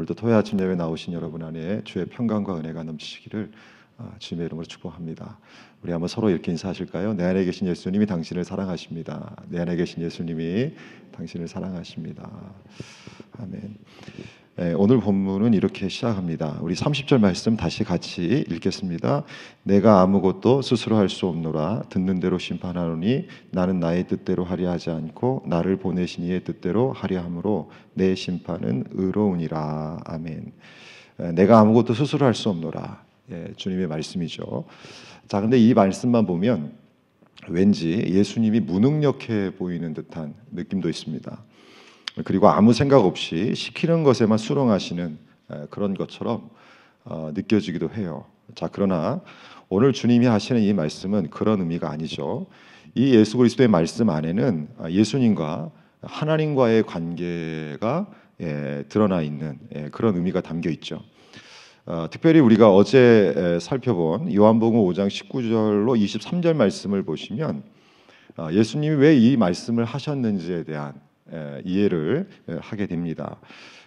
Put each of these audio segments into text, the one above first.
오늘도 토요 아침 예배 나오신 여러분 안에 주의 평강과 은혜가 넘치시기를 아, 주님의 이름으로 축복합니다. 우리 한번 서로 이렇게 인사하실까요? 내 안에 계신 예수님이 당신을 사랑하십니다. 내 안에 계신 예수님이 당신을 사랑하십니다. 아멘. 예, 오늘 본문은 이렇게 시작합니다. 우리 30절 말씀 다시 같이 읽겠습니다. 내가 아무것도 스스로 할 수 없노라 듣는 대로 심판하노니 나는 나의 뜻대로 하려 하지 않고 나를 보내신 이의 뜻대로 하려 함으로 내 심판은 의로우니라. 아멘. 예, 내가 아무것도 스스로 할 수 없노라. 예, 주님의 말씀이죠. 자, 근데 이 말씀만 보면 왠지 예수님이 무능력해 보이는 듯한 느낌도 있습니다. 그리고 아무 생각 없이 시키는 것에만 수렁하시는 그런 것처럼 어, 느껴지기도 해요. 자, 그러나 오늘 주님이 하시는 이 말씀은 그런 의미가 아니죠. 이 예수 그리스도의 말씀 안에는 아, 예수님과 하나님과의 관계가 예, 드러나 있는 예, 그런 의미가 담겨 있죠. 어, 특별히 우리가 어제 살펴본 요한복음 5장 19절로 23절 말씀을 보시면 어, 예수님이 왜 이 말씀을 하셨는지에 대한 이해를 하게 됩니다.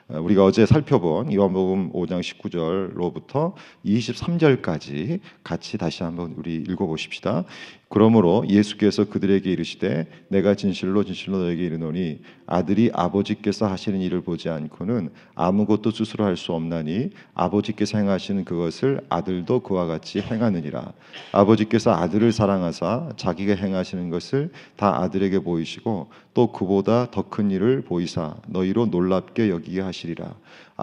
어, 우리가 어제 살펴본 요한복음 5장 19절로부터 23절까지 같이 다시 한번 우리 읽어 보십시다. 그러므로 예수께서 그들에게 이르시되 내가 진실로 진실로 너에게 이르노니 아들이 아버지께서 하시는 일을 보지 않고는 아무것도 스스로 할 수 없나니 아버지께서 행하시는 그것을 아들도 그와 같이 행하느니라. 아버지께서 아들을 사랑하사 자기가 행하시는 것을 다 아들에게 보이시고 또 그보다 더 큰 일을 보이사 너희로 놀랍게 여기게 하시리라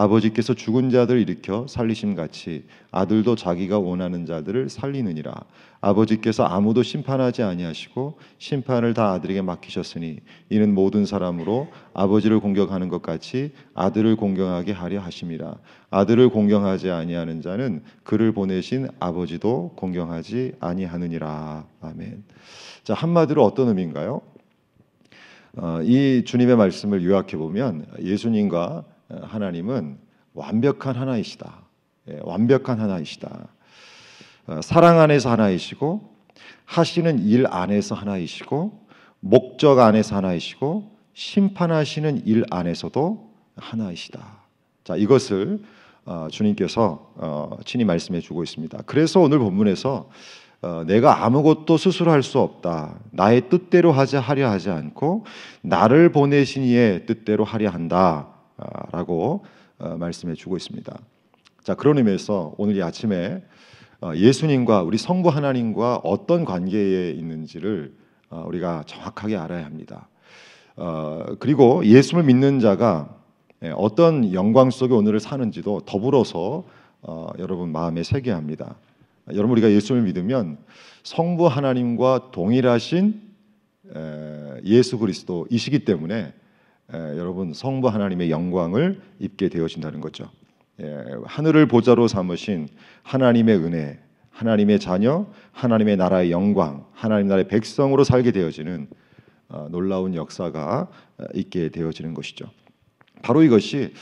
아버지께서 죽은 자들을 일으켜 살리심 같이 아들도 자기가 원하는 자들을 살리느니라 아버지께서 아무도 심판하지 아니하시고 심판을 다 아들에게 맡기셨으니 이는 모든 사람으로 아버지를 공경하는 것 같이 아들을 공경하게 하려 하심이라 아들을 공경하지 아니하는 자는 그를 보내신 아버지도 공경하지 아니하느니라 아멘. 자 한마디로 어떤 의미인가요? 어, 이 주님의 말씀을 요약해 보면 예수님과 하나님은 완벽한 하나이시다. 예, 완벽한 하나이시다. 어, 사랑 안에서 하나이시고 하시는 일 안에서 하나이시고 목적 안에서 하나이시고 심판하시는 일 안에서도 하나이시다. 자 이것을 어, 주님께서 어, 친히 말씀해 주고 있습니다. 그래서 오늘 본문에서 내가 아무것도 스스로 할 수 없다. 나의 뜻대로 하자 하려 하지 않고 나를 보내신 이의 뜻대로 하려 한다 라고 말씀해 주고 있습니다. 자 그런 의미에서 오늘 이 아침에 어, 예수님과 우리 성부 하나님과 어떤 관계에 있는지를 어, 우리가 정확하게 알아야 합니다. 어, 그리고 예수를 믿는 자가 예, 어떤 영광 속에 오늘을 사는지도 더불어서 여러분 마음에 새겨야 합니다. 여러분 우리가 예수를 믿으면 성부 하나님과 동일하신 예수 그리스도이시기 때문에 여러분 성부 하나님의 영광을 입게 되어진다는 거죠. 예, 하늘을 보좌로 삼으신 하나님의 은혜, 하나님의 자녀, 하나님의 나라의 영광, 하나님 나라의 백성으로 살게 되어지는 어, 놀라운 역사가 어, 있게 되어지는 것이죠. 바로 이것이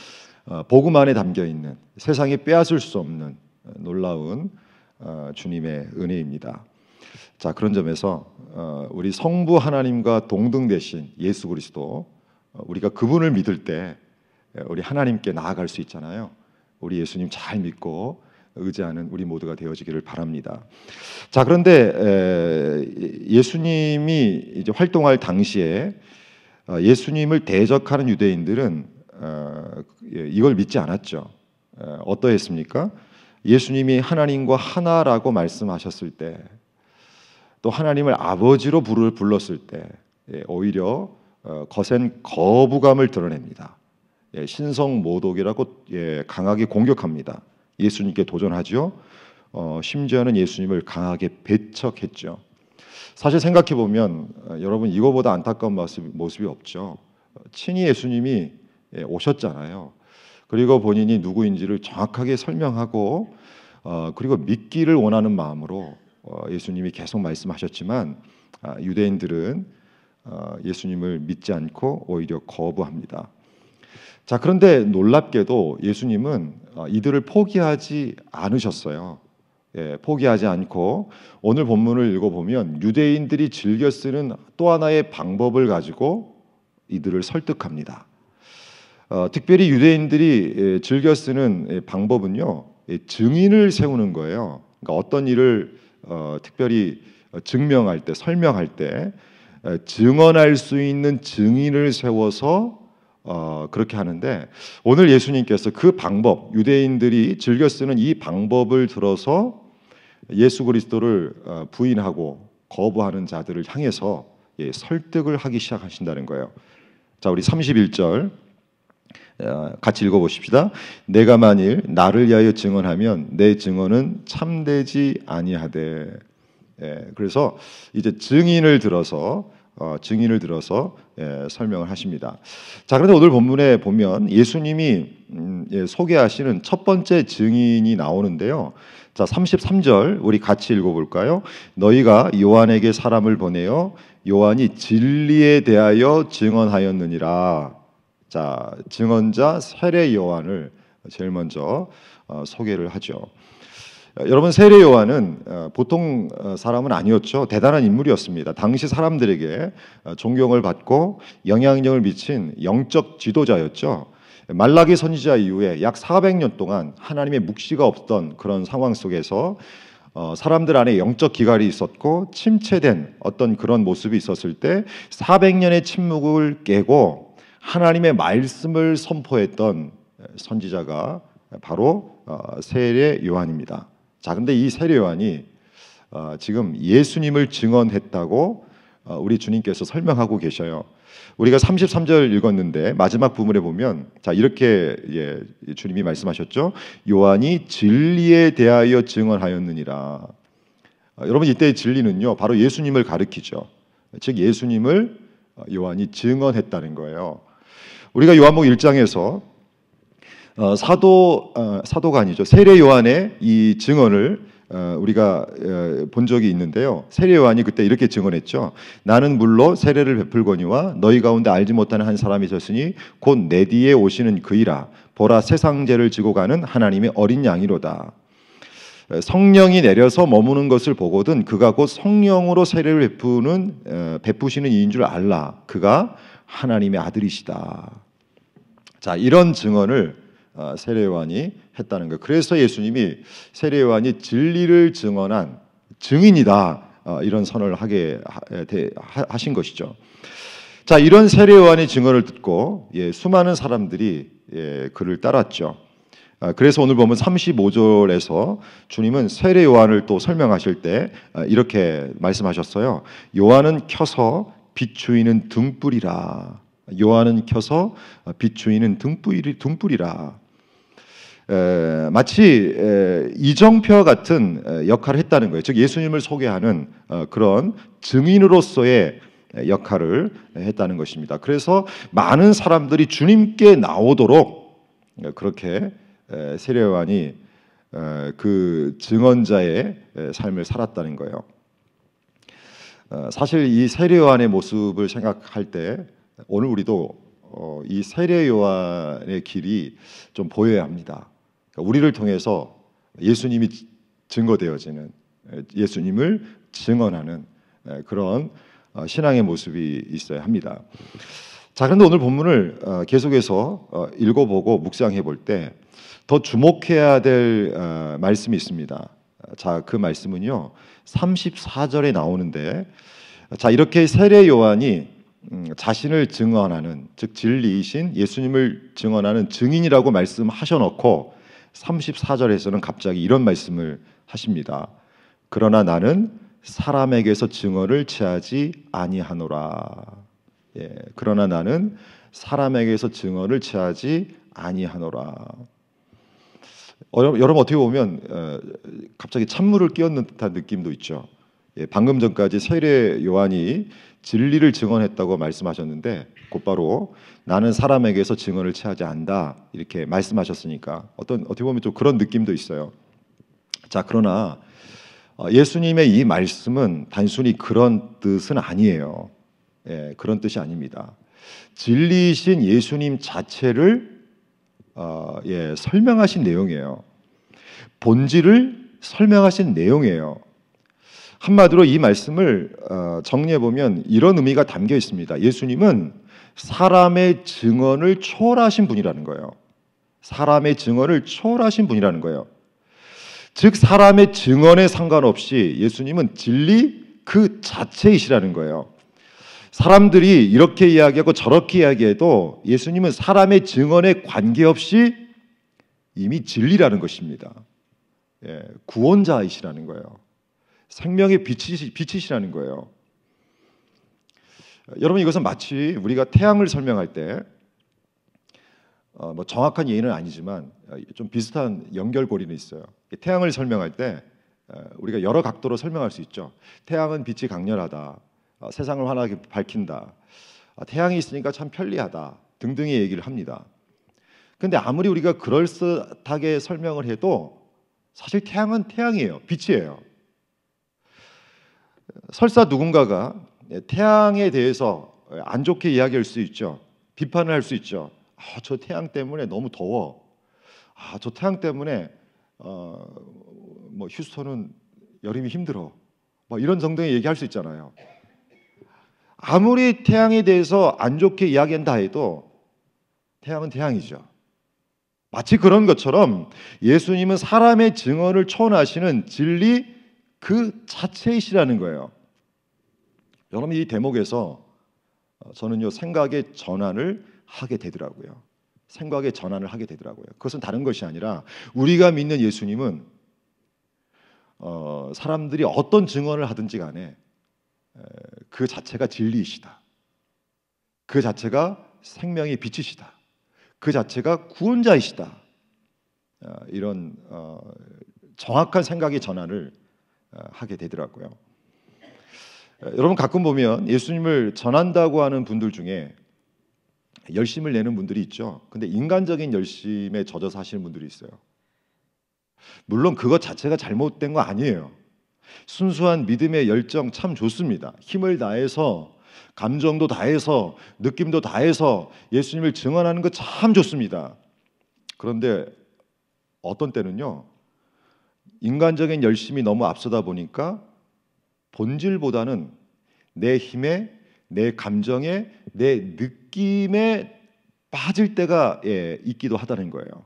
어, 복음 안에 담겨 있는 세상이 빼앗을 수 없는 놀라운 주님의 은혜입니다. 자 그런 점에서 우리 성부 하나님과 동등 되신 예수 그리스도 우리가 그분을 믿을 때 우리 하나님께 나아갈 수 있잖아요. 우리 예수님 잘 믿고 의지하는 우리 모두가 되어지기를 바랍니다. 자 그런데 예수님이 이제 활동할 당시에 어, 예수님을 대적하는 유대인들은 어, 예, 이걸 믿지 않았죠. 어떠했습니까? 예수님이 하나님과 하나라고 말씀하셨을 때, 또 하나님을 아버지로 불렀을 때, 예, 오히려 어, 거센 거부감을 드러냅니다. 예, 신성 모독이라고 예, 강하게 공격합니다. 예수님께 도전하죠. 어, 심지어는 예수님을 강하게 배척했죠. 사실 생각해 보면 어, 여러분 이거보다 안타까운 모습, 모습이 없죠. 친히 예수님이 예, 오셨잖아요. 그리고 본인이 누구인지를 정확하게 설명하고 어, 그리고 믿기를 원하는 마음으로 어, 예수님이 계속 말씀하셨지만 아, 유대인들은 어, 예수님을 믿지 않고 오히려 거부합니다. 자, 그런데 놀랍게도 예수님은 어, 이들을 포기하지 않으셨어요. 예, 포기하지 않고 오늘 본문을 읽어보면 유대인들이 즐겨 쓰는 또 하나의 방법을 가지고 이들을 설득합니다. 어, 특별히 유대인들이 예, 즐겨 쓰는 예, 방법은요 예, 증인을 세우는 거예요. 그러니까 어떤 일을 어, 특별히 어, 증명할 때, 설명할 때 에, 증언할 수 있는 증인을 세워서 어, 그렇게 하는데 오늘 예수님께서 그 방법, 유대인들이 즐겨 쓰는 이 방법을 들어서 예수 그리스도를 어, 부인하고 거부하는 자들을 향해서 예, 설득을 하기 시작하신다는 거예요. 자, 우리 31절 어, 같이 읽어보십시다. 내가 만일 나를 위하여 증언하면 내 증언은 참되지 아니하되. 예, 그래서 이제 증인을 들어서 어, 증인을 들어서 예, 설명을 하십니다. 자, 그런데 오늘 본문에 보면 예수님이 음, 예, 소개하시는 첫 번째 증인이 나오는데요. 자, 33절 우리 같이 읽어볼까요? 너희가 요한에게 사람을 보내어 요한이 진리에 대하여 증언하였느니라. 자, 증언자 세례 요한을 제일 먼저 어, 소개를 하죠. 어, 여러분 세례 요한은 어, 보통 어, 사람은 아니었죠. 대단한 인물이었습니다. 당시 사람들에게 어, 존경을 받고 영향력을 미친 영적 지도자였죠. 말라기 선지자 이후에 약 400년 동안 하나님의 묵시가 없던 그런 상황 속에서 어, 사람들 안에 영적 기갈이 있었고 침체된 어떤 그런 모습이 있었을 때 400년의 침묵을 깨고 하나님의 말씀을 선포했던 선지자가 바로 어, 세례 요한입니다. 자, 근데 이 세례 요한이 어, 지금 예수님을 증언했다고 어, 우리 주님께서 설명하고 계셔요. 우리가 33절 읽었는데 마지막 부분에 보면 자 이렇게 예, 주님이 말씀하셨죠. 요한이 진리에 대하여 증언하였느니라. 어, 여러분 이때 진리는요 바로 예수님을 가리키죠. 즉 예수님을 어, 요한이 증언했다는 거예요. 우리가 요한복 1장에서 어, 사도 어, 사도가 아니죠 세례 요한의 이 증언을 어, 우리가 어, 본 적이 있는데요. 세례 요한이 그때 이렇게 증언했죠. 나는 물로 세례를 베풀거니와 너희 가운데 알지 못하는 한 사람이 있었으니 곧 내 뒤에 오시는 그이라. 보라 세상 죄를 지고 가는 하나님의 어린 양이로다. 어, 성령이 내려서 머무는 것을 보거든 그가 곧 성령으로 세례를 베푸는 어, 베푸시는 이인 줄 알라. 그가 하나님의 아들이시다. 자 이런 증언을 어, 세례 요한이 했다는 거예요. 그래서 예수님이 세례 요한이 진리를 증언한 증인이다 어, 이런 선언을 하게 하신 것이죠. 자 이런 세례 요한의 증언을 듣고 예, 수많은 사람들이 예, 그를 따랐죠. 아, 그래서 오늘 보면 35절에서 주님은 세례 요한을 또 설명하실 때 아, 이렇게 말씀하셨어요. 요한은 켜서 비추이는 등불이라. 요한은 켜서 비추이는 등불이 등불이라. 에, 마치 에, 이정표와 같은 에, 역할을 했다는 거예요. 즉 예수님을 소개하는 어, 그런 증인으로서의 에, 역할을 했다는 것입니다. 그래서 많은 사람들이 주님께 나오도록 에, 그렇게 에, 세례 요한이 에, 그 증언자의 에, 삶을 살았다는 거예요. 어, 사실 이 세례 요한의 모습을 생각할 때 오늘 우리도 어, 이 세례 요한의 길이 좀 보여야 합니다. 그러니까 우리를 통해서 예수님이 증거되어지는 에, 예수님을 증언하는 에, 그런 어, 신앙의 모습이 있어야 합니다. 자, 그런데 오늘 본문을 어, 계속해서 어, 읽어보고 묵상해 볼 때 더 주목해야 될 어, 말씀이 있습니다. 자, 그 말씀은요. 34절에 나오는데 자, 이렇게 세례 요한이 음, 자신을 증언하는 즉 진리이신 예수님을 증언하는 증인이라고 말씀하셔놓고 34절에서는 갑자기 이런 말씀을 하십니다. 그러나 나는 사람에게서 증언을 취하지 아니하노라. 예, 그러나 나는 사람에게서 증언을 취하지 아니하노라. 어, 여러분 어떻게 보면 어, 갑자기 찬물을 끼얹는 듯한 느낌도 있죠. 예, 방금 전까지 세례 요한이 진리를 증언했다고 말씀하셨는데 곧바로 나는 사람에게서 증언을 취하지 않다 이렇게 말씀하셨으니까 어떤 어떻게 보면 좀 그런 느낌도 있어요. 자 그러나 어, 예수님의 이 말씀은 단순히 그런 뜻은 아니에요. 예, 그런 뜻이 아닙니다. 진리이신 예수님 자체를 어, 예, 설명하신 내용이에요. 본질을 설명하신 내용이에요. 한마디로 이 말씀을 어, 정리해 보면 이런 의미가 담겨 있습니다. 예수님은 사람의 증언을 초월하신 분이라는 거예요. 사람의 증언을 초월하신 분이라는 거예요. 즉 사람의 증언에 상관없이 예수님은 진리 그 자체이시라는 거예요. 사람들이 이렇게 이야기하고 저렇게 이야기해도 예수님은 사람의 증언에 관계없이 이미 진리라는 것입니다. 예, 구원자이시라는 거예요. 생명의 빛이, 빛이시라는 거예요. 여러분 이것은 마치 우리가 태양을 설명할 때, 어, 뭐 정확한 예는 아니지만 어, 좀 비슷한 연결고리는 있어요. 태양을 설명할 때 어, 우리가 여러 각도로 설명할 수 있죠. 태양은 빛이 강렬하다. 어, 세상을 환하게 밝힌다. 어, 태양이 있으니까 참 편리하다. 등등의 얘기를 합니다. 근데 아무리 우리가 그럴듯하게 설명을 해도 사실 태양은 태양이에요. 빛이에요. 설사 누군가가 태양에 대해서 안 좋게 이야기할 수 있죠. 비판을 할 수 있죠. 아, 저 태양 때문에 너무 더워. 아, 저 태양 때문에 어, 뭐 휴스턴은 여름이 힘들어. 뭐 이런 정도의 얘기할 수 있잖아요. 아무리 태양에 대해서 안 좋게 이야기한다 해도 태양은 태양이죠. 마치 그런 것처럼 예수님은 사람의 증언을 초월하시는 진리 그 자체이시라는 거예요. 여러분 이 대목에서 저는요 생각의 전환을 하게 되더라고요. 생각의 전환을 하게 되더라고요. 그것은 다른 것이 아니라 우리가 믿는 예수님은 어, 사람들이 어떤 증언을 하든지 간에 그 자체가 진리이시다. 그 자체가 생명의 빛이시다. 그 자체가 구원자이시다. 어, 이런 어, 정확한 생각의 전환을 어, 하게 되더라고요. 여러분 가끔 보면 예수님을 전한다고 하는 분들 중에 열심을 내는 분들이 있죠. 근데 인간적인 열심에 젖어 사시는 분들이 있어요. 물론 그것 자체가 잘못된 거 아니에요. 순수한 믿음의 열정 참 좋습니다. 힘을 다해서 감정도 다해서 느낌도 다해서 예수님을 증언하는 것참 좋습니다. 그런데 어떤 때는요. 인간적인 열심이 너무 앞서다 보니까 본질보다는 내 힘에 내 감정에 내 느낌에 빠질 때가 예, 있기도 하다는 거예요.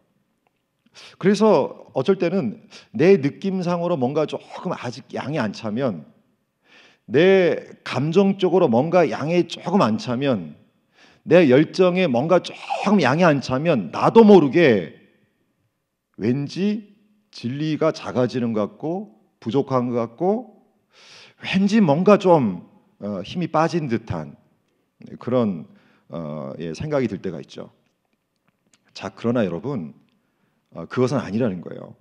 그래서 어쩔 때는 내 느낌상으로 뭔가 조금 아직 양이 안 차면 내 감정적으로 뭔가 양이 조금 안 차면 내 열정에 뭔가 조금 양이 안 차면 나도 모르게 왠지 진리가 작아지는 것 같고 부족한 것 같고 왠지 뭔가 좀 어, 힘이 빠진 듯한 그런 어, 예, 생각이 들 때가 있죠. 자, 그러나 여러분 어, 그것은 아니라는 거예요.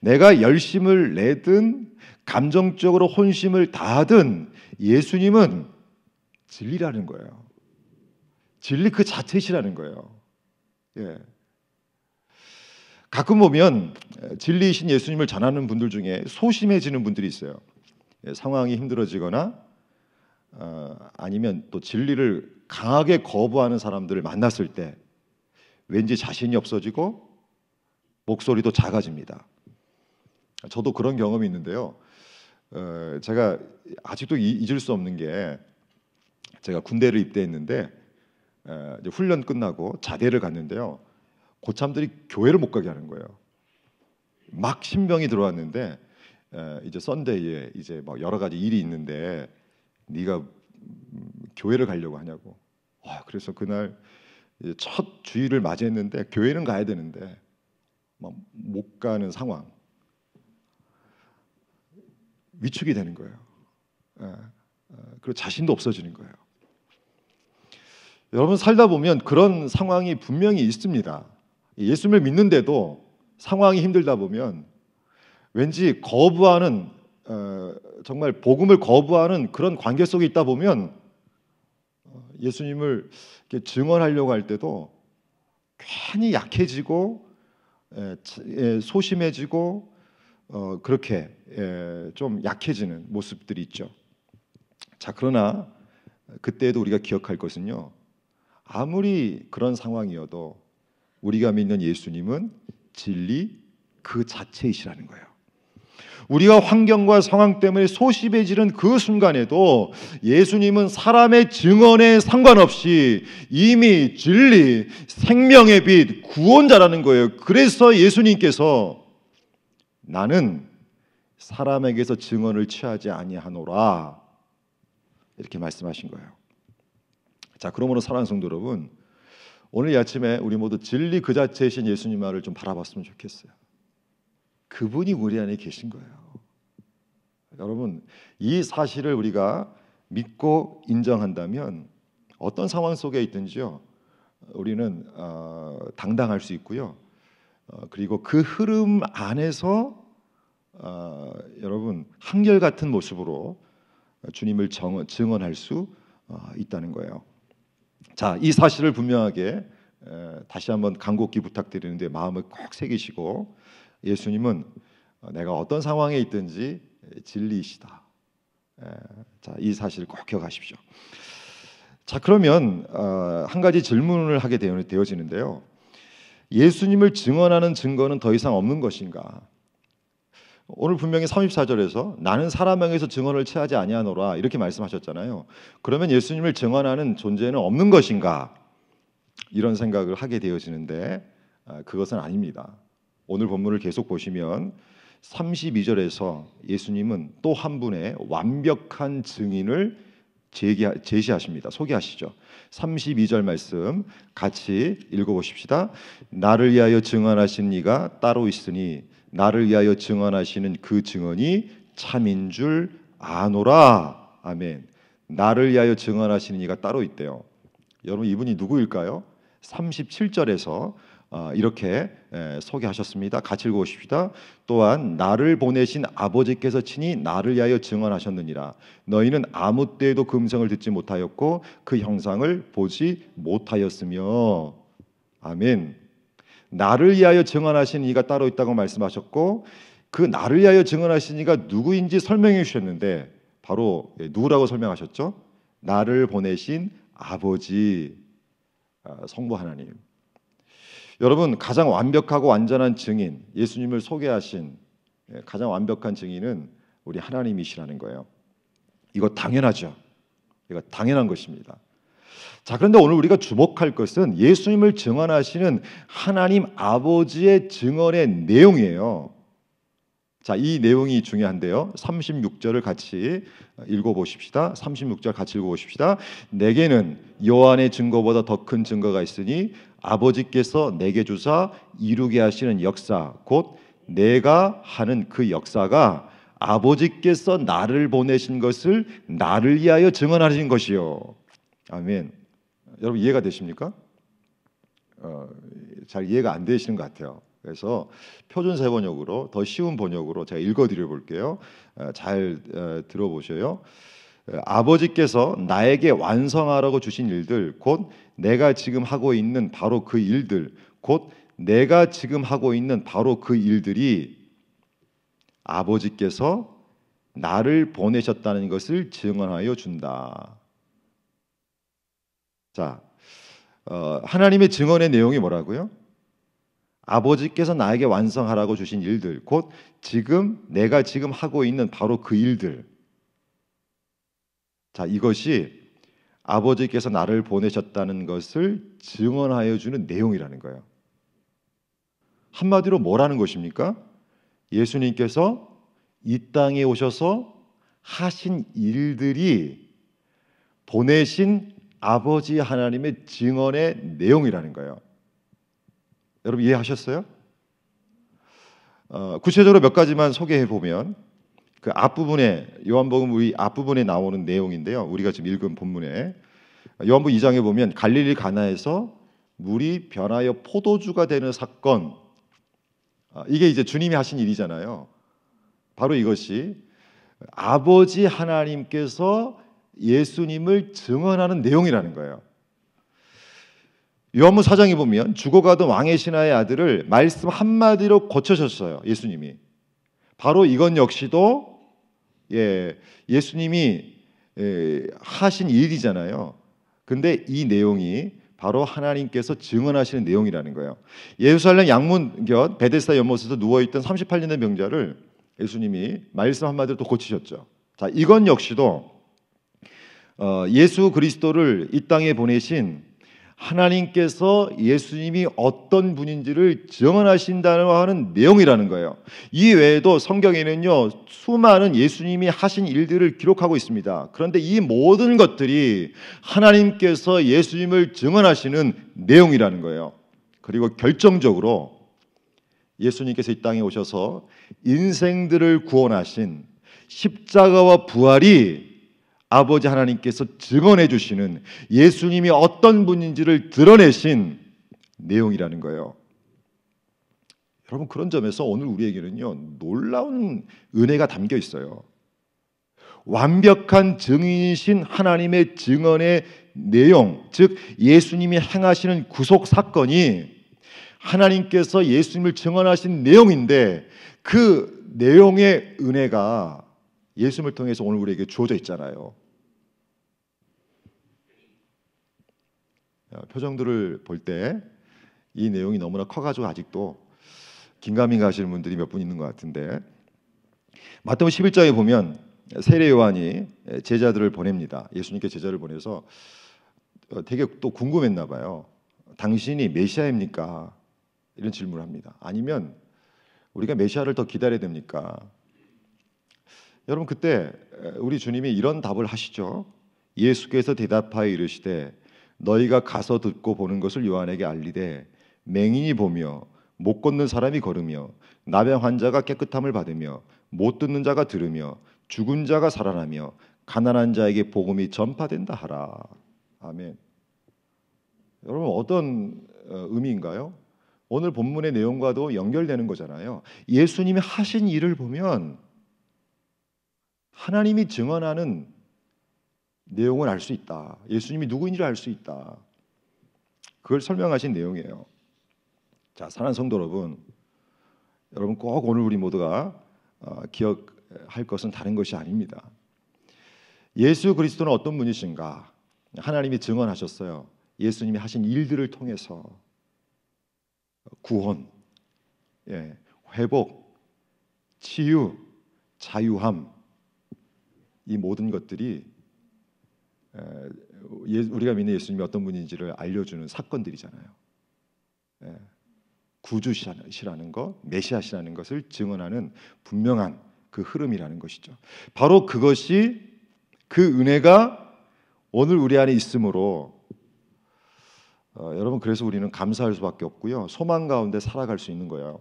내가 열심을 내든 감정적으로 혼심을 다하든 예수님은 진리라는 거예요. 진리 그 자체시라는 거예요. 예. 가끔 보면 진리이신 예수님을 전하는 분들 중에 소심해지는 분들이 있어요. 예, 상황이 힘들어지거나 어, 아니면 또 진리를 강하게 거부하는 사람들을 만났을 때 왠지 자신이 없어지고 목소리도 작아집니다. 저도 그런 경험이 있는데요. 어, 제가 아직도 잊을 수 없는 게 제가 군대를 입대했는데 어, 훈련 끝나고 자대를 갔는데요. 고참들이 교회를 못 가게 하는 거예요. 막 신병이 들어왔는데 어, 이제 썬데이에 이제 뭐 여러 가지 일이 있는데 네가 교회를 가려고 하냐고. 와, 그래서 그날 첫 주일을 맞이했는데 교회는 가야 되는데 못 가는 상황. 위축이 되는 거예요. 그리고 자신도 없어지는 거예요. 여러분 살다 보면 그런 상황이 분명히 있습니다. 예수님을 믿는데도 상황이 힘들다 보면 왠지 거부하는 어, 정말 복음을 거부하는 그런 관계 속에 있다 보면 어, 예수님을 증언하려고 할 때도 괜히 약해지고 소심해지고 어, 그렇게 좀 약해지는 모습들이 있죠. 자 그러나 그때도 우리가 기억할 것은요. 아무리 그런 상황이어도 우리가 믿는 예수님은 진리 그 자체이시라는 거예요. 우리가 환경과 상황 때문에 소심해지는 그 순간에도 예수님은 사람의 증언에 상관없이 이미 진리, 생명의 빛, 구원자라는 거예요. 그래서 예수님께서 나는 사람에게서 증언을 취하지 아니하노라 이렇게 말씀하신 거예요. 자, 그러므로 사랑하는 성도 여러분, 오늘 이 아침에 우리 모두 진리 그 자체이신 예수님 말을 좀 바라봤으면 좋겠어요. 그분이 우리 안에 계신 거예요. 여러분, 이 사실을 우리가 믿고 인정한다면 어떤 상황 속에 있든지요, 우리는 어, 당당할 수 있고요. 어, 그리고 그 흐름 안에서 어, 여러분 한결 같은 모습으로 주님을 정, 증언할 수 어, 있다는 거예요. 자, 이 사실을 분명하게 에, 다시 한번 간곡히 부탁드리는데 마음을 꼭 새기시고 예수님은 어, 내가 어떤 상황에 있든지 진리이시다. 에, 자, 이 사실을 꼭 기억하십시오. 자, 그러면 어, 한 가지 질문을 하게 되어지는데요. 예수님을 증언하는 증거는 더 이상 없는 것인가? 오늘 분명히 34절에서 나는 사람 명에서 증언을 취하지 아니하노라 이렇게 말씀하셨잖아요. 그러면 예수님을 증언하는 존재는 없는 것인가? 이런 생각을 하게 되어지는데 아, 그것은 아닙니다. 오늘 본문을 계속 보시면 32절에서 예수님은 또 한 분의 완벽한 증인을 제시하십니다. 소개하시죠. 32절 말씀 같이 읽어보십시다. 나를 위하여 증언하신 이가 따로 있으니 나를 위하여 증언하시는 그 증언이 참인 줄 아노라. 아멘. 나를 위하여 증언하시는 이가 따로 있대요. 여러분 이분이 누구일까요? 37절에서 어, 이렇게 소개하셨습니다. 같이 읽어보십시다. 또한 나를 보내신 아버지께서 친히 나를 위하여 증언하셨느니라. 너희는 아무 때에도 금성을 듣지 못하였고 그 형상을 보지 못하였으며 아멘. 나를 위하여 증언하신 이가 따로 있다고 말씀하셨고 그 나를 위하여 증언하신 이가 누구인지 설명해 주셨는데 바로 예, 누구라고 설명하셨죠? 나를 보내신 아버지 아, 성부 하나님. 여러분 가장 완벽하고 완전한 증인 예수님을 소개하신 예, 가장 완벽한 증인은 우리 하나님이시라는 거예요. 이거 당연하죠. 이거 당연한 것입니다. 자, 그런데 오늘 우리가 주목할 것은 예수님을 증언하시는 하나님 아버지의 증언의 내용이에요. 자, 이 내용이 중요한데요. 36절을 같이 읽어 보십시다. 36절 같이 읽어 보십시다. 내게는 요한의 증거보다 더 큰 증거가 있으니 아버지께서 내게 주사 이루게 하시는 역사 곧 내가 하는 그 역사가 아버지께서 나를 보내신 것을 나를 위하여 증언하신 것이요. 아멘. 여러분 이해가 되십니까? 어, 잘 이해가 안 되시는 것 같아요. 그래서 표준 세 번역으로 더 쉬운 번역으로 제가 읽어드려 볼게요. 어, 잘 어, 들어보셔요. 어, 아버지께서 나에게 완성하라고 주신 일들, 곧 내가 지금 하고 있는 바로 그 일들, 곧 내가 지금 하고 있는 바로 그 일들이 아버지께서 나를 보내셨다는 것을 증언하여 준다. 자, 어, 하나님의 증언의 내용이 뭐라고요? 아버지께서 나에게 완성하라고 주신 일들, 곧 지금 내가 지금 하고 있는 바로 그 일들. 자, 이것이 아버지께서 나를 보내셨다는 것을 증언하여 주는 내용이라는 거예요. 한마디로 뭐라는 것입니까? 예수님께서 이 땅에 오셔서 하신 일들이 보내신 아버지 하나님의 증언의 내용이라는 거예요. 여러분 이해하셨어요? 어, 구체적으로 몇 가지만 소개해 보면 그 앞부분에 요한복음 우리 앞부분에 나오는 내용인데요. 우리가 지금 읽은 본문에 요한복음 2장에 보면 갈릴리 가나에서 물이 변하여 포도주가 되는 사건 어, 이게 이제 주님이 하신 일이잖아요. 바로 이것이 아버지 하나님께서 예수님을 증언하는 내용이라는 거예요. 요한문 사장에 보면 죽어가던 왕의 신하의 아들을 말씀 한마디로 고쳐셨어요. 예수님이. 바로 이건 역시도 예, 예수님이 예, 하신 일이잖아요. 근데 이 내용이 바로 하나님께서 증언하시는 내용이라는 거예요. 예루살렘 양문 곁 베데스다 연못에서 누워 있던 38년 된 병자를 예수님이 말씀 한마디로 또 고치셨죠. 자, 이건 역시도 어, 예수 그리스도를 이 땅에 보내신 하나님께서 예수님이 어떤 분인지를 증언하신다는 하는 내용이라는 거예요. 이 외에도 성경에는요 수많은 예수님이 하신 일들을 기록하고 있습니다. 그런데 이 모든 것들이 하나님께서 예수님을 증언하시는 내용이라는 거예요. 그리고 결정적으로 예수님께서 이 땅에 오셔서 인생들을 구원하신 십자가와 부활이 아버지 하나님께서 증언해 주시는 예수님이 어떤 분인지를 드러내신 내용이라는 거예요. 여러분 그런 점에서 오늘 우리에게는요 놀라운 은혜가 담겨 있어요. 완벽한 증인이신 하나님의 증언의 내용, 즉 예수님이 행하시는 구속 사건이 하나님께서 예수님을 증언하신 내용인데 그 내용의 은혜가 예수님을 통해서 오늘 우리에게 주어져 있잖아요. 표정들을 볼 때 이 내용이 너무나 커가지고 아직도 긴가민가 하시는 분들이 몇 분 있는 것 같은데 마태복음 11장에 보면 세례 요한이 제자들을 보냅니다. 예수님께 제자를 보내서 되게 또 궁금했나 봐요. 당신이 메시아입니까? 이런 질문을 합니다. 아니면 우리가 메시아를 더 기다려야 됩니까? 여러분 그때 우리 주님이 이런 답을 하시죠. 예수께서 대답하여 이르시되 너희가 가서 듣고 보는 것을 요한에게 알리되 맹인이 보며 못 걷는 사람이 걸으며 나병 환자가 깨끗함을 받으며 못 듣는 자가 들으며 죽은 자가 살아나며 가난한 자에게 복음이 전파된다 하라. 아멘. 여러분 어떤 어, 의미인가요? 오늘 본문의 내용과도 연결되는 거잖아요. 예수님이 하신 일을 보면 하나님이 증언하는 내용을 알 수 있다. 예수님이 누구인지를 알 수 있다. 그걸 설명하신 내용이에요. 자, 사랑하는 성도 여러분, 여러분 꼭 오늘 우리 모두가 어, 기억할 것은 다른 것이 아닙니다. 예수 그리스도는 어떤 분이신가? 하나님이 증언하셨어요. 예수님이 하신 일들을 통해서 구원, 예, 회복, 치유, 자유함 이 모든 것들이 예, 우리가 믿는 예수님이 어떤 분인지를 알려주는 사건들이잖아요. 예, 구주시라는 것, 메시아시라는 것을 증언하는 분명한 그 흐름이라는 것이죠. 바로 그것이 그 은혜가 오늘 우리 안에 있으므로 어, 여러분 그래서 우리는 감사할 수밖에 없고요. 소망 가운데 살아갈 수 있는 거예요.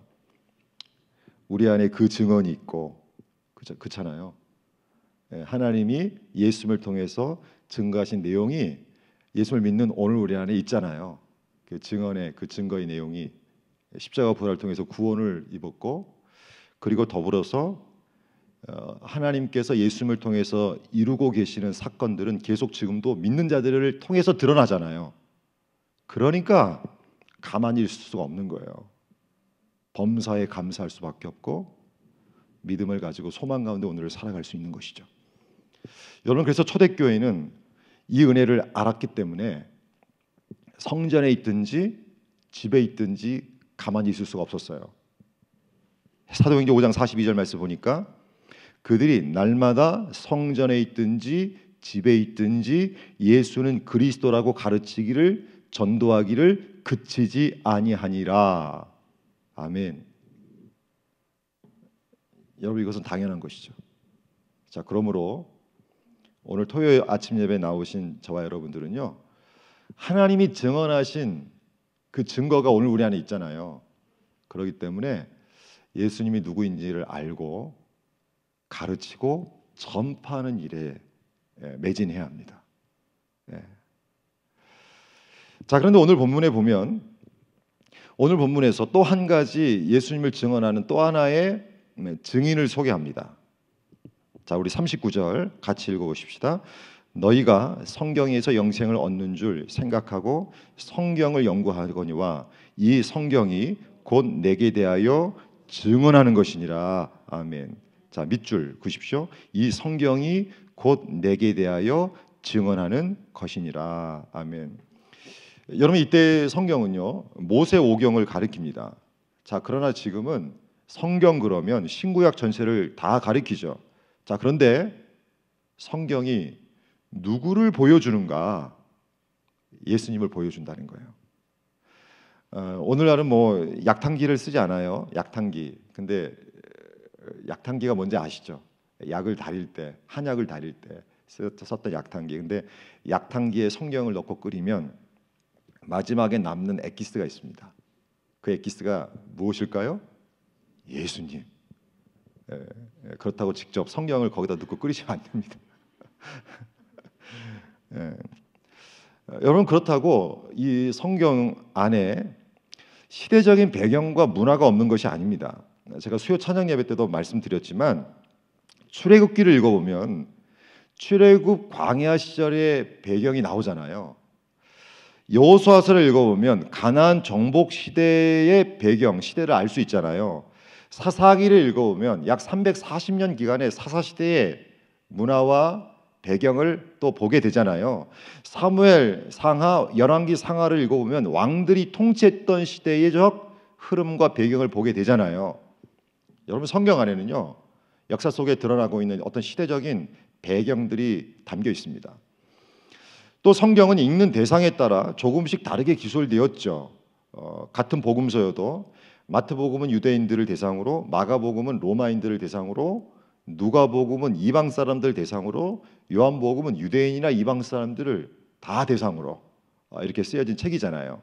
우리 안에 그 증언이 있고 그렇잖아요. 예, 하나님이 예수님을 통해서 증거하신 내용이 예수를 믿는 오늘 우리 안에 있잖아요. 그 증언의 그 증거의 내용이 십자가 부활을 통해서 구원을 입었고 그리고 더불어서 어, 하나님께서 예수님을 통해서 이루고 계시는 사건들은 계속 지금도 믿는 자들을 통해서 드러나잖아요. 그러니까 가만히 있을 수가 없는 거예요. 범사에 감사할 수밖에 없고 믿음을 가지고 소망 가운데 오늘을 살아갈 수 있는 것이죠. 여러분 그래서 초대교회는 이 은혜를 알았기 때문에 성전에 있든지 집에 있든지 가만히 있을 수가 없었어요. 사도행전 5장 42절 말씀 보니까 그들이 날마다 성전에 있든지 집에 있든지 예수는 그리스도라고 가르치기를 전도하기를 그치지 아니하니라. 아멘. 여러분 이것은 당연한 것이죠. 자, 그러므로 오늘 토요일 아침 예배 나오신 저와 여러분들은요. 하나님이 증언하신 그 증거가 오늘 우리 안에 있잖아요. 그렇기 때문에 예수님이 누구인지를 알고 가르치고 전파하는 일에 예, 매진해야 합니다. 예. 자, 그런데 오늘 본문에 보면 오늘 본문에서 또 한 가지 예수님을 증언하는 또 하나의 네, 증인을 소개합니다. 자, 우리 39절 같이 읽어 보십시다. 너희가 성경에서 영생을 얻는 줄 생각하고 성경을 연구하거니와 이 성경이 곧 내게 대하여 증언하는 것이니라. 아멘. 자, 밑줄 그십시오. 이 성경이 곧 내게 대하여 증언하는 것이니라. 아멘. 여러분 이때 성경은요 모세 오경을 가리킵니다. 자 그러나 지금은 성경 그러면 신구약 전체를 다 가리키죠. 자, 그런데 성경이 누구를 보여주는가? 예수님을 보여준다는 거예요. 어, 오늘날은 뭐 약탕기를 쓰지 않아요. 약탕기. 근데 약탕기가 뭔지 아시죠? 약을 다릴 때, 한약을 다릴 때 썼던 약탕기. 근데 약탕기에 성경을 넣고 끓이면 마지막에 남는 엑기스가 있습니다. 그 엑기스가 무엇일까요? 예수님. 예, 그렇다고 직접 성경을 거기다 넣고 끓이시면 안 됩니다. 예. 여러분 그렇다고 이 성경 안에 시대적인 배경과 문화가 없는 것이 아닙니다. 제가 수요 찬양 예배 때도 말씀드렸지만 출애굽기를 읽어보면 출애굽 광야 시절의 배경이 나오잖아요. 여호수아서를 읽어보면 가나안 정복 시대의 배경 시대를 알 수 있잖아요. 사사기를 읽어보면 약 340년 기간의 사사 시대의 문화와 배경을 또 보게 되잖아요. 사무엘 상하 열왕기 상하를 읽어보면 왕들이 통치했던 시대의 적 흐름과 배경을 보게 되잖아요. 여러분 성경 안에는요 역사 속에 드러나고 있는 어떤 시대적인 배경들이 담겨 있습니다. 또 성경은 읽는 대상에 따라 조금씩 다르게 기술되었죠. 어, 같은 복음서여도 마태복음은 유대인들을 대상으로, 마가복음은 로마인들을 대상으로, 누가복음은 이방 사람들 대상으로, 요한복음은 유대인이나 이방 사람들을 다 대상으로 어, 이렇게 쓰여진 책이잖아요.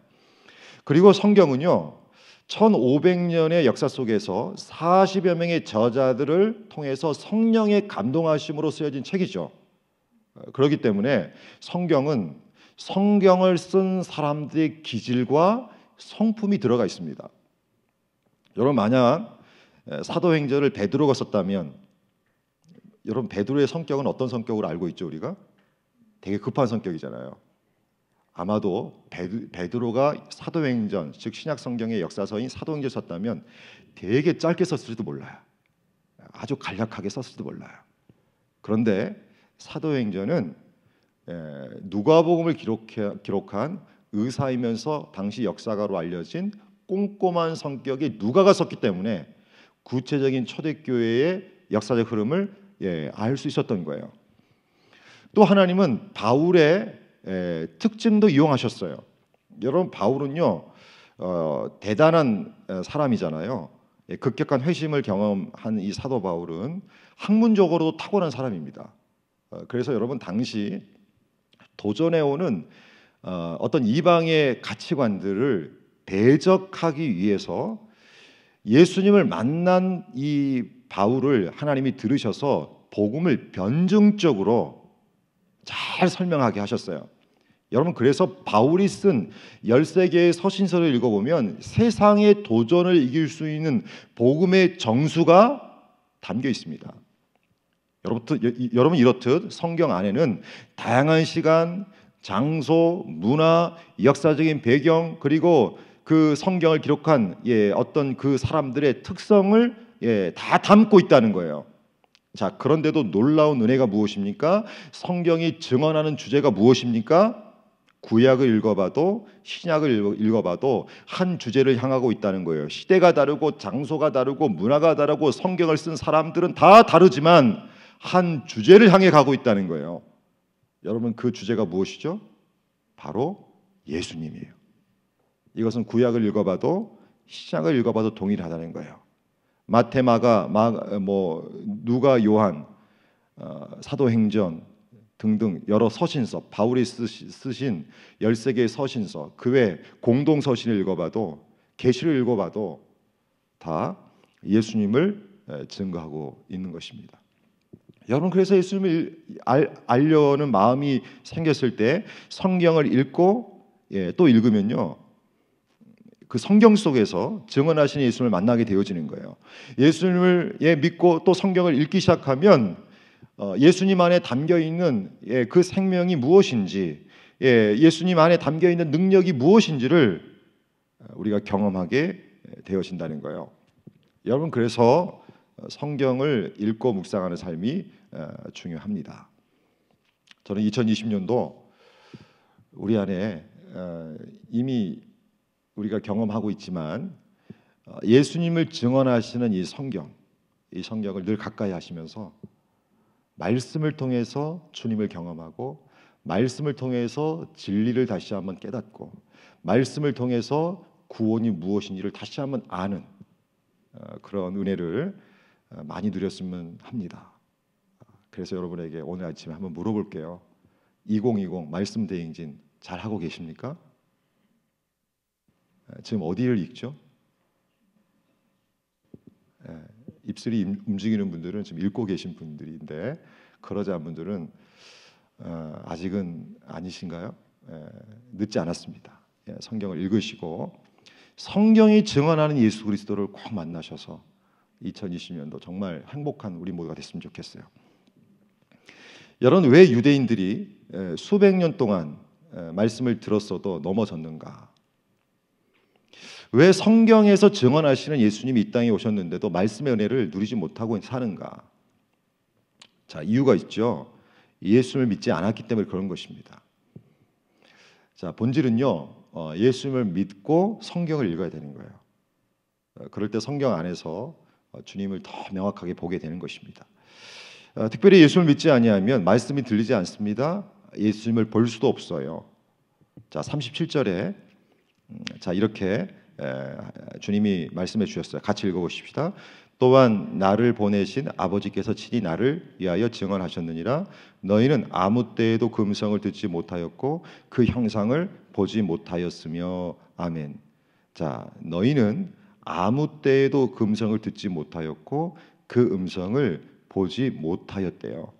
그리고 성경은요. 1500년의 역사 속에서 40여 명의 저자들을 통해서 성령의 감동하심으로 쓰여진 책이죠. 어, 그렇기 때문에 성경은 성경을 쓴 사람들의 기질과 성품이 들어가 있습니다. 여러분 만약 사도행전을 베드로가 썼다면 여러분 베드로의 성격은 어떤 성격으로 알고 있죠 우리가? 되게 급한 성격이잖아요. 아마도 베드, 로가 사도행전 즉 신약 성경의 역사서인 사도행전 썼다면 되게 짧게 썼을지도 몰라요. 아주 간략하게 썼을지도 몰라요. 그런데 사도행전은 누가복음을 기록한 의사이면서 당시 역사가로 알려진 꼼꼼한 성격의 누가가 썼기 때문에 구체적인 초대교회의 역사적 흐름을 예, 알 수 있었던 거예요. 또 하나님은 바울의 에, 특징도 이용하셨어요. 여러분 바울은요 어, 대단한 사람이잖아요. 예, 급격한 회심을 경험한 이 사도 바울은 학문적으로도 탁월한 사람입니다. 어, 그래서 여러분 당시 도전해 오는 어, 어떤 이방의 가치관들을 대적하기 위해서 예수님을 만난 이 바울을 하나님이 들으셔서 복음을 변증적으로 잘 설명하게 하셨어요. 여러분 그래서 바울이 쓴 13개의 서신서를 읽어보면 세상의 도전을 이길 수 있는 복음의 정수가 담겨 있습니다. 여러분 이렇듯 성경 안에는 다양한 시간, 장소, 문화, 역사적인 배경 그리고 그 성경을 기록한 예, 어떤 그 사람들의 특성을 예, 다 담고 있다는 거예요. 자, 그런데도 놀라운 은혜가 무엇입니까? 성경이 증언하는 주제가 무엇입니까? 구약을 읽어봐도 신약을 읽어봐도 한 주제를 향하고 있다는 거예요. 시대가 다르고 장소가 다르고 문화가 다르고 성경을 쓴 사람들은 다 다르지만 한 주제를 향해 가고 있다는 거예요. 여러분 그 주제가 무엇이죠? 바로 예수님이에요. 이것은 구약을 읽어봐도 신약을 읽어봐도 동일하다는 거예요. 마테마가 뭐 누가 요한 어, 사도행전 등등 여러 서신서 바울이 쓰신 13개의 서신서 그 외 공동 서신을 읽어봐도 계시를 읽어봐도 다 예수님을 증거하고 있는 것입니다. 여러분 그래서 예수님을 알, 알려는 마음이 생겼을 때 성경을 읽고 예, 또 읽으면요 그 성경 속에서 증언하신 예수님을 만나게 되어지는 거예요. 예수님을 예, 믿고 또 성경을 읽기 시작하면 어, 예수님 안에 담겨 있는 예, 그 생명이 무엇인지, 예, 예수님 안에 담겨 있는 능력이 무엇인지를 우리가 경험하게 되어진다는 거예요. 여러분 그래서 성경을 읽고 묵상하는 삶이 어, 중요합니다. 저는 2020년도 우리 안에 어, 이미 우리가 경험하고 있지만 어, 예수님을 증언하시는 이 성경, 이 성경을 늘 가까이 하시면서 말씀을 통해서 주님을 경험하고 말씀을 통해서 진리를 다시 한번 깨닫고 말씀을 통해서 구원이 무엇인지를 다시 한번 아는 어, 그런 은혜를 어, 많이 누렸으면 합니다. 그래서 여러분에게 오늘 아침에 한번 물어볼게요. 2020 말씀 대행진 잘 하고 계십니까? 에, 지금 어디를 읽죠? 에, 입술이 임- 움직이는 분들은 지금 읽고 계신 분들인데 그러지 않은 분들은 어, 아직은 아니신가요? 에, 늦지 않았습니다. 예, 성경을 읽으시고 성경이 증언하는 예수 그리스도를 꼭 만나셔서 2020년도 정말 행복한 우리 모두가 됐으면 좋겠어요. 여러분 왜 유대인들이 에, 수백 년 동안 에, 말씀을 들었어도 넘어졌는가? 왜 성경에서 증언하시는 예수님이 이 땅에 오셨는데도 말씀의 은혜를 누리지 못하고 사는가? 자 이유가 있죠. 예수를 믿지 않았기 때문에 그런 것입니다. 자 본질은요 어, 예수님을 믿고 성경을 읽어야 되는 거예요. 어, 그럴 때 성경 안에서 어, 주님을 더 명확하게 보게 되는 것입니다. 어, 특별히 예수를 믿지 아니하면 말씀이 들리지 않습니다. 예수님을 볼 수도 없어요. 자 37절에 음, 자 이렇게 에, 주님이 말씀해 주셨어요. 같이 읽어보십시다. 또한 나를 보내신 아버지께서 친히 나를 위하여 증언하셨느니라 너희는 아무 때에도 그 음성을 듣지 못하였고 그 형상을 보지 못하였으며 아멘. 자 너희는 아무 때에도 그 음성을 듣지 못하였고 그 음성을 보지 못하였대요.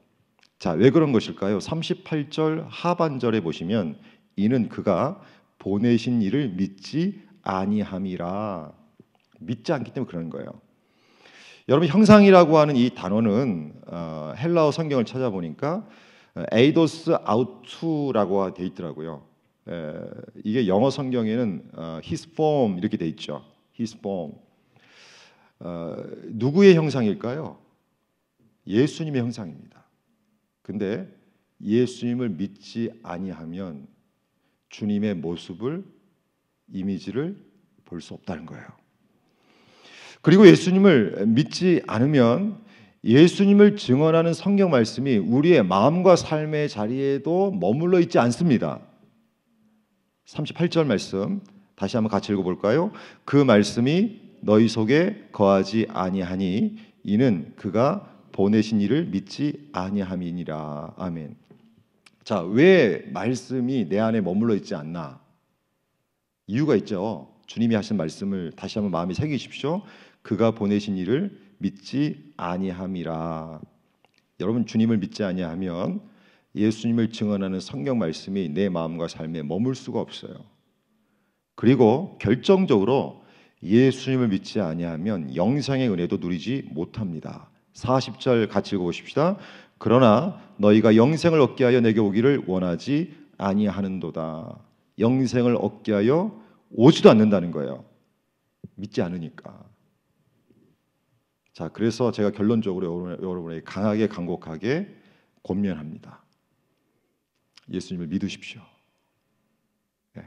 자, 왜 그런 것일까요? 38절 하반절에 보시면 이는 그가 보내신 이를 믿지 아니함이라 믿지 않기 때문에 그런 거예요. 여러분 형상이라고 하는 이 단어는 어, 헬라어 성경을 찾아보니까 에이도스 아우투라고 돼 있더라고요. 에, 이게 영어 성경에는 어, his form 이렇게 돼 있죠. his form. 어, 누구의 형상일까요? 예수님의 형상입니다. 근데 예수님을 믿지 아니하면 주님의 모습을 이미지를 볼 수 없다는 거예요. 그리고 예수님을 믿지 않으면 예수님을 증언하는 성경 말씀이 우리의 마음과 삶의 자리에도 머물러 있지 않습니다. 38절 말씀 다시 한번 같이 읽어 볼까요? 그 말씀이 너희 속에 거하지 아니하니 이는 그가 보내신 이를 믿지 아니함이니라. 아멘. 자, 왜 말씀이 내 안에 머물러 있지 않나? 이유가 있죠. 주님이 하신 말씀을 다시 한번 마음에 새기십시오. 그가 보내신 이를 믿지 아니함이라. 여러분 주님을 믿지 아니하면 예수님을 증언하는 성경 말씀이 내 마음과 삶에 머물 수가 없어요. 그리고 결정적으로 예수님을 믿지 아니하면 영생의 은혜도 누리지 못합니다. 40절 같이 읽어 보십시다. 그러나 너희가 영생을 얻게 하여 내게 오기를 원하지 아니하는도다. 영생을 얻게 하여 오지도 않는다는 거예요. 믿지 않으니까. 자, 그래서 제가 결론적으로 여러분에게 강하게 간곡하게 권면합니다. 예수님을 믿으십시오. 네.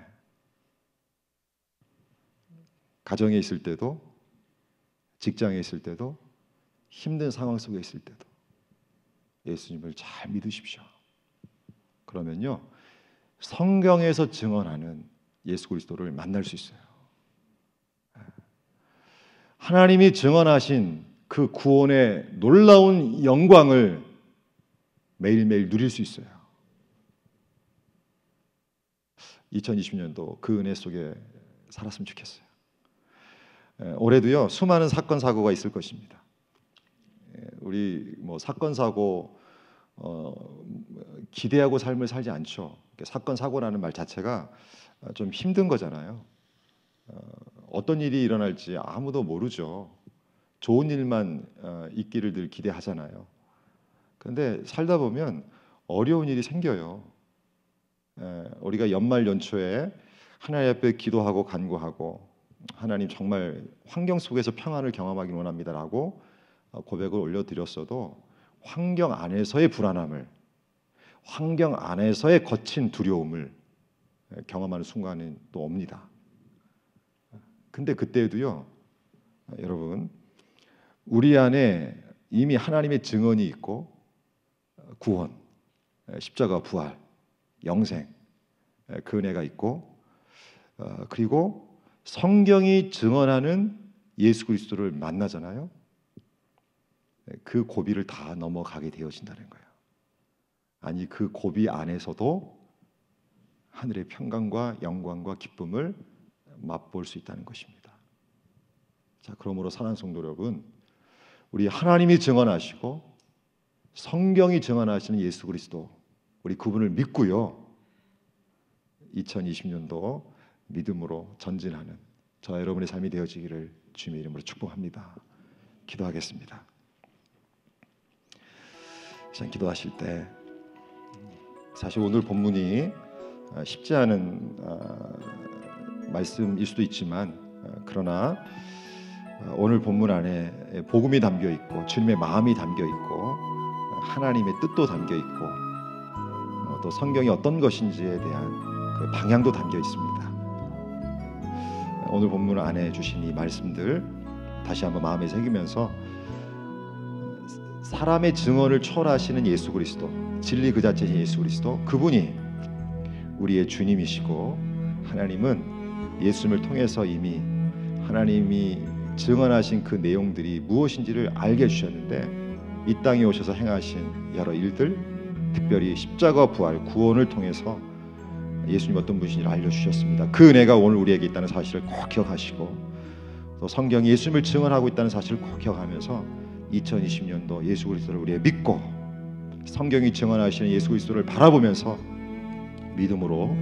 가정에 있을 때도, 직장에 있을 때도, 힘든 상황 속에 있을 때도 예수님을 잘 믿으십시오. 그러면요, 성경에서 증언하는 예수 그리스도를 만날 수 있어요. 하나님이 증언하신 그 구원의 놀라운 영광을 매일매일 누릴 수 있어요. 2020년도 그 은혜 속에 살았으면 좋겠어요. 에, 올해도요 수많은 사건 사고가 있을 것입니다. 에, 우리 뭐 사건 사고 어, 기대하고 삶을 살지 않죠. 사건 사고라는 말 자체가 좀 힘든 거잖아요. 어, 어떤 일이 일어날지 아무도 모르죠. 좋은 일만 어, 있기를 늘 기대하잖아요. 그런데 살다 보면 어려운 일이 생겨요. 에, 우리가 연말 연초에 하나님 앞에 기도하고 간구하고 하나님 정말 환경 속에서 평안을 경험하기 원합니다라고 어, 고백을 올려드렸어도 환경 안에서의 불안함을 환경 안에서의 거친 두려움을 경험하는 순간은 또 옵니다. 근데 그때도요 아, 여러분 우리 안에 이미 하나님의 증언이 있고 어, 구원, 에, 십자가 부활, 영생 에, 그 은혜가 있고 어, 그리고 성경이 증언하는 예수 그리스도를 만나잖아요. 에, 그 고비를 다 넘어가게 되어진다는 거예요. 아니 그 고비 안에서도 하늘의 평강과 영광과 기쁨을 맛볼 수 있다는 것입니다. 자, 그러므로 사랑하는 성도 여러분, 우리 하나님이 증언하시고 성경이 증언하시는 예수 그리스도 우리 그분을 믿고요. 2020년도 믿음으로 전진하는 저 여러분의 삶이 되어지기를 주님의 이름으로 축복합니다. 기도하겠습니다. 참 기도하실 때 사실 오늘 본문이 아, 쉽지 않은 아, 말씀일 수도 있지만 아, 그러나 아, 오늘 본문 안에 복음이 담겨 있고 주님의 마음이 담겨 있고 하나님의 뜻도 담겨 있고 어, 또 성경이 어떤 것인지에 대한 그 방향도 담겨 있습니다. 오늘 본문 안에 주신 이 말씀들 다시 한번 마음에 새기면서 사람의 증언을 초월하시는 예수 그리스도 진리 그 자체인 예수 그리스도 그분이 우리의 주님이시고 하나님은 예수님을 통해서 이미 하나님이 증언하신 그 내용들이 무엇인지를 알게 해주셨는데 이 땅에 오셔서 행하신 여러 일들 특별히 십자가 부활 구원을 통해서 예수님 어떤 분이신지를 알려주셨습니다. 그 은혜가 오늘 우리에게 있다는 사실을 꼭 기억하시고 또 성경이 예수님을 증언하고 있다는 사실을 꼭 기억하면서 2020년도 예수 그리스도를 우리의 믿고 성경이 증언하시는 예수 그리스도를 바라보면서 믿음으로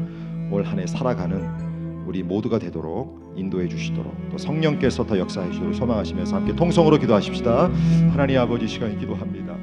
올 한 해 살아가는 우리 모두가 되도록 인도해 주시도록 또 성령께서 더 역사해 주시도록 소망하시면서 함께 통성으로 기도하십시다. 하나님 아버지 시간에 기도합니다.